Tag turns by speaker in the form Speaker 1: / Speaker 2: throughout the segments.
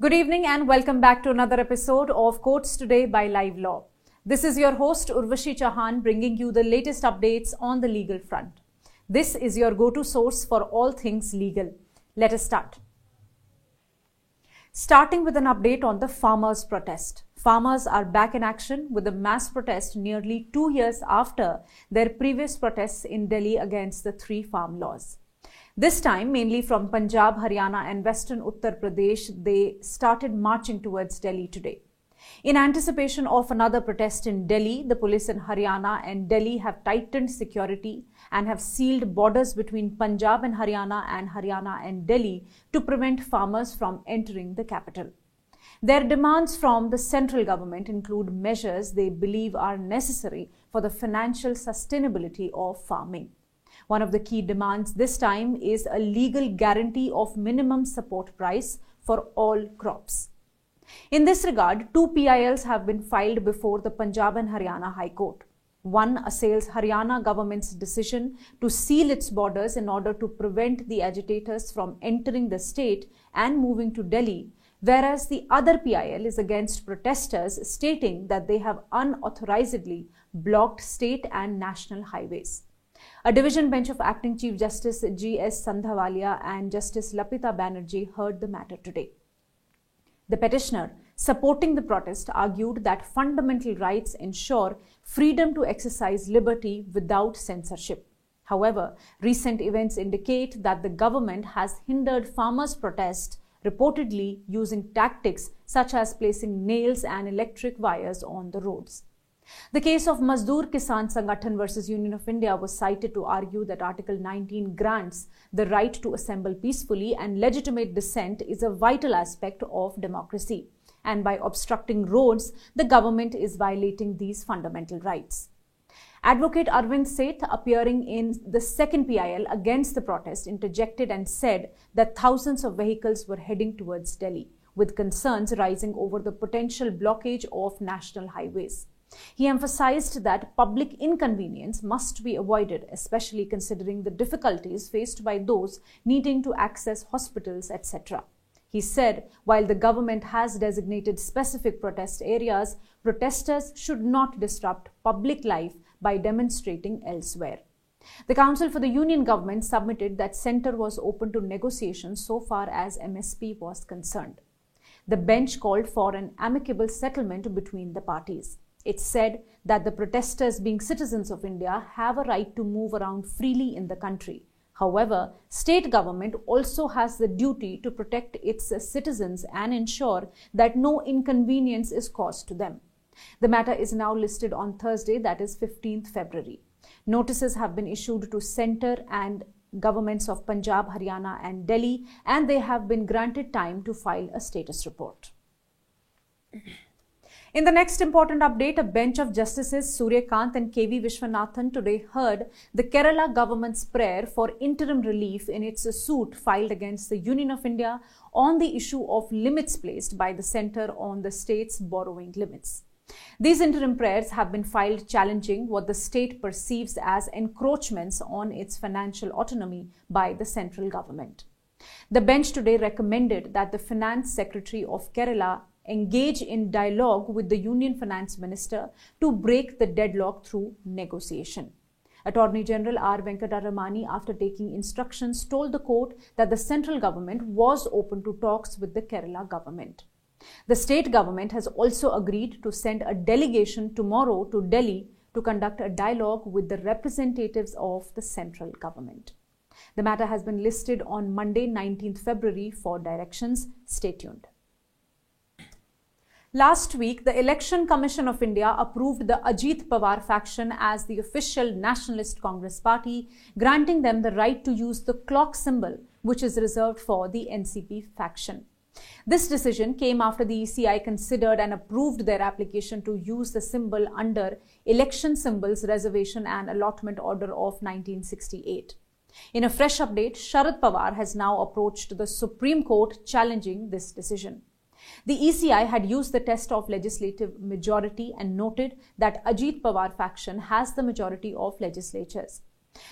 Speaker 1: Good evening and welcome back to another episode of Courts Today by Live Law. This is your host Urvashi Chauhan bringing you the latest updates on the legal front. This is your go-to source for all things legal. Let us start. Starting with an update on the farmers' protest. Farmers are back in action with a mass protest nearly two years after their previous protests in Delhi against the three farm laws. This time, mainly from Punjab, Haryana, and western Uttar Pradesh, they started marching towards Delhi today. In anticipation of another protest in Delhi, the police in Haryana and Delhi have tightened security and have sealed borders between Punjab and Haryana and Haryana and Delhi to prevent farmers from entering the capital. Their demands from the central government include measures they believe are necessary for the financial sustainability of farming. One of the key demands this time is a legal guarantee of minimum support price for all crops. In this regard, two PILs have been filed before the Punjab and Haryana High Court. One assails Haryana government's decision to seal its borders in order to prevent the agitators from entering the state and moving to Delhi, whereas the other PIL is against protesters stating that they have unauthorizedly blocked state and national highways. A division bench of Acting Chief Justice G.S. Sandhawalia and Justice Lapita Banerjee heard the matter today. The petitioner, supporting the protest, argued that fundamental rights ensure freedom to exercise liberty without censorship. However, recent events indicate that the government has hindered farmers' protest, reportedly using tactics such as placing nails and electric wires on the roads. The case of Mazdoor Kisan Sangathan versus Union of India was cited to argue that Article 19 grants the right to assemble peacefully and legitimate dissent is a vital aspect of democracy. And by obstructing roads, the government is violating these fundamental rights. Advocate Arvind Seth, appearing in the second PIL against the protest, interjected and said that thousands of vehicles were heading towards Delhi, with concerns rising over the potential blockage of national highways. He emphasized that public inconvenience must be avoided, especially considering the difficulties faced by those needing to access hospitals, etc. He said while the government has designated specific protest areas, protesters should not disrupt public life by demonstrating elsewhere. The Counsel for the Union Government submitted that centre was open to negotiations so far as MSP was concerned. The bench called for an amicable settlement between the parties. It said that the protesters, being citizens of India, have a right to move around freely in the country. However, state government also has the duty to protect its citizens and ensure that no inconvenience is caused to them. The matter is now listed on Thursday, that is 15th February. Notices have been issued to centre and governments of Punjab, Haryana, and Delhi, and they have been granted time to file a status report. In the next important update, a bench of Justices Surya Kant and KV Viswanathan today heard the Kerala government's prayer for interim relief in its suit filed against the Union of India on the issue of limits placed by the centre on the state's borrowing limits. These interim prayers have been filed challenging what the state perceives as encroachments on its financial autonomy by the central government. The bench today recommended that the Finance Secretary of Kerala engage in dialogue with the Union Finance Minister to break the deadlock through negotiation. Attorney General R. Venkataramani, after taking instructions, told the court that the central government was open to talks with the Kerala government. The state government has also agreed to send a delegation tomorrow to Delhi to conduct a dialogue with the representatives of the central government. The matter has been listed on Monday, 19th February for directions. Stay tuned. Last week, the Election Commission of India approved the Ajit Pawar faction as the official Nationalist Congress party, granting them the right to use the clock symbol, which is reserved for the NCP faction. This decision came after the ECI considered and approved their application to use the symbol under Election Symbols Reservation and Allotment Order of 1968. In a fresh update, Sharad Pawar has now approached the Supreme Court challenging this decision. The ECI had used the test of legislative majority and noted that Ajit Pawar faction has the majority of legislatures.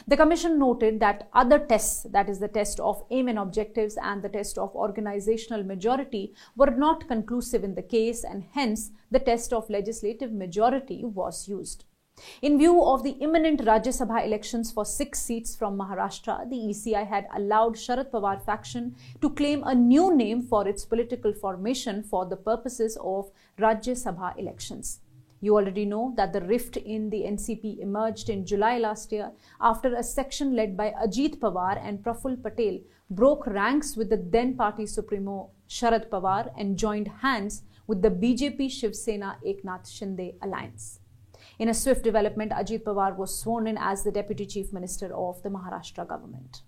Speaker 1: The Commission noted that other tests, that is, the test of aim and objectives and the test of organizational majority, were not conclusive in the case and hence the test of legislative majority was used. In view of the imminent Rajya Sabha elections for six seats from Maharashtra, the ECI had allowed Sharad Pawar faction to claim a new name for its political formation for the purposes of Rajya Sabha elections. You already know that the rift in the NCP emerged in July last year after a section led by Ajit Pawar and Praful Patel broke ranks with the then party supremo Sharad Pawar and joined hands with the BJP Shiv Sena Eknath Shinde alliance. In a swift development, Ajit Pawar was sworn in as the Deputy Chief Minister of the Maharashtra government.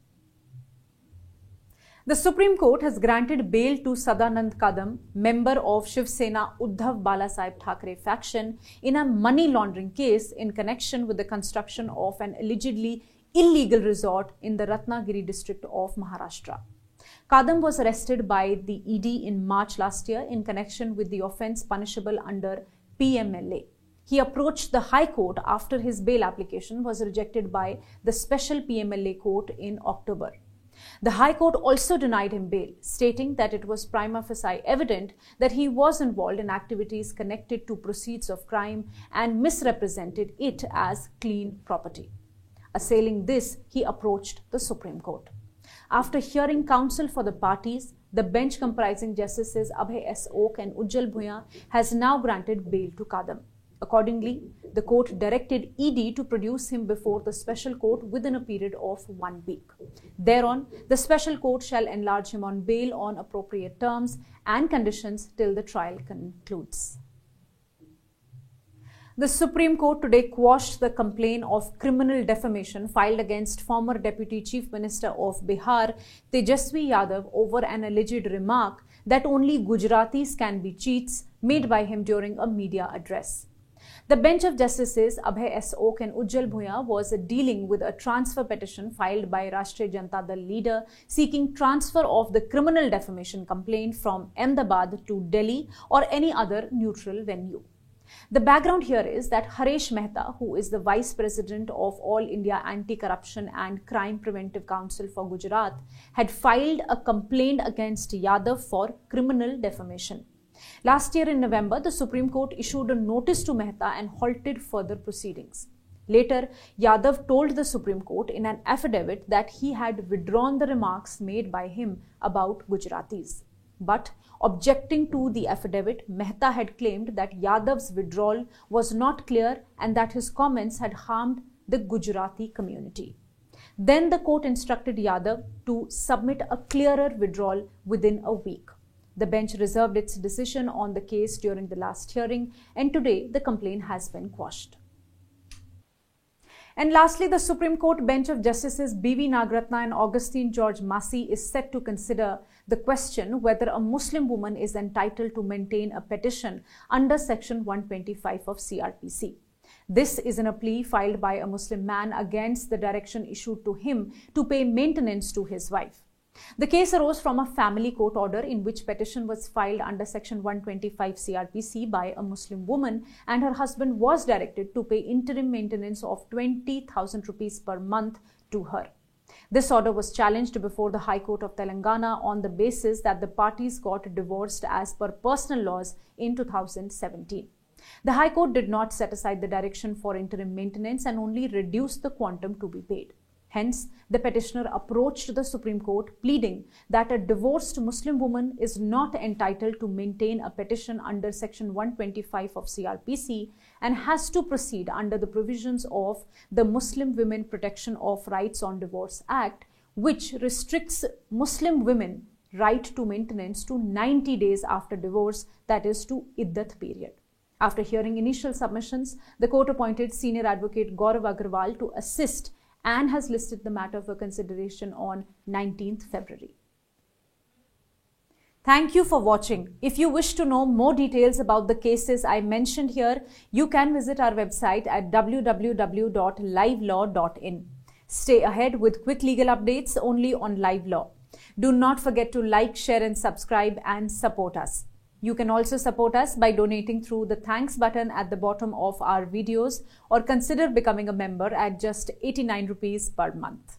Speaker 1: The Supreme Court has granted bail to Sadanand Kadam, member of Shiv Sena Uddhav Balasaheb Thackeray faction, in a money laundering case in connection with the construction of an allegedly illegal resort in the Ratnagiri district of Maharashtra. Kadam was arrested by the ED in March last year in connection with the offence punishable under PMLA. He approached the High Court after his bail application was rejected by the Special PMLA Court in October. The High Court also denied him bail, stating that it was prima facie evident that he was involved in activities connected to proceeds of crime and misrepresented it as clean property. Assailing this, he approached the Supreme Court. After hearing counsel for the parties, the bench comprising Justices Abhay S. Oak and Ujjal Bhuyan has now granted bail to Kadam. Accordingly, the court directed ED to produce him before the special court within a period of one week. Thereon, the special court shall enlarge him on bail on appropriate terms and conditions till the trial concludes. The Supreme Court today quashed the complaint of criminal defamation filed against former Deputy Chief Minister of Bihar, Tejashwi Yadav, over an alleged remark that only Gujaratis can be cheats made by him during a media address. The bench of justices Abhay S. Oak and Ujjal Bhuyan was dealing with a transfer petition filed by Rashtriya Janata Dal leader seeking transfer of the criminal defamation complaint from Ahmedabad to Delhi or any other neutral venue. The background here is that Haresh Mehta, who is the Vice President of All India Anti-Corruption and Crime Preventive Council for Gujarat, had filed a complaint against Yadav for criminal defamation. Last year in November, the Supreme Court issued a notice to Mehta and halted further proceedings. Later, Yadav told the Supreme Court in an affidavit that he had withdrawn the remarks made by him about Gujaratis. But objecting to the affidavit, Mehta had claimed that Yadav's withdrawal was not clear and that his comments had harmed the Gujarati community. Then the court instructed Yadav to submit a clearer withdrawal within a week. The bench reserved its decision on the case during the last hearing, and today the complaint has been quashed. And lastly, the Supreme Court bench of Justices B.V. Nagaratna and Augustine George Masih is set to consider the question whether a Muslim woman is entitled to maintain a petition under Section 125 of CRPC. This is in a plea filed by a Muslim man against the direction issued to him to pay maintenance to his wife. The case arose from a family court order in which petition was filed under section 125 CRPC by a Muslim woman and her husband was directed to pay interim maintenance of 20,000 rupees per month to her. This order was challenged before the High Court of Telangana on the basis that the parties got divorced as per personal laws in 2017. The High Court did not set aside the direction for interim maintenance and only reduced the quantum to be paid. Hence, the petitioner approached the Supreme Court pleading that a divorced Muslim woman is not entitled to maintain a petition under Section 125 of CRPC and has to proceed under the provisions of the Muslim Women Protection of Rights on Divorce Act, which restricts Muslim women right to maintenance to 90 days after divorce, that is to iddat period. After hearing initial submissions, the court appointed senior advocate Gaurav Agarwal to assist and has listed the matter for consideration on 19th February. Thank you for watching. If you wish to know more details about the cases I mentioned here, you can visit our website at www.livelaw.in. Stay ahead with quick legal updates only on Live Law. Do not forget to like, share and subscribe and support us. You can also support us by donating through the thanks button at the bottom of our videos or consider becoming a member at just 89 rupees per month.